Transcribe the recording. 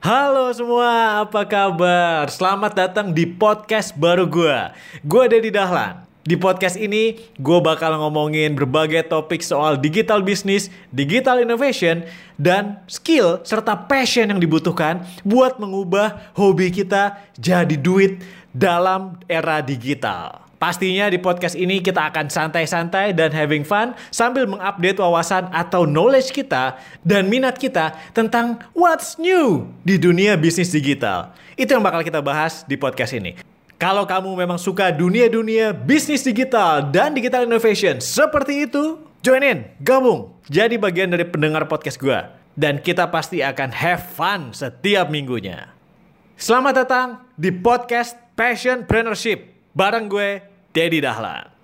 Halo semua, apa kabar? Selamat datang di podcast baru gue. Gue Dedi Dahlan. Di podcast ini, gue bakal ngomongin berbagai topik soal digital business, digital innovation, dan skill serta passion yang dibutuhkan buat mengubah hobi kita jadi duit dalam era digital. Pastinya di podcast ini kita akan santai-santai dan having fun sambil mengupdate wawasan atau knowledge kita dan minat kita tentang what's new di dunia bisnis digital. Itu yang bakal kita bahas di podcast ini. Kalau kamu memang suka dunia-dunia bisnis digital dan digital innovation seperti itu, join in, gabung, jadi bagian dari pendengar podcast gue. Dan kita pasti akan have fun setiap minggunya. Selamat datang di podcast Passion Partnership bareng gue Dedi Dahlan.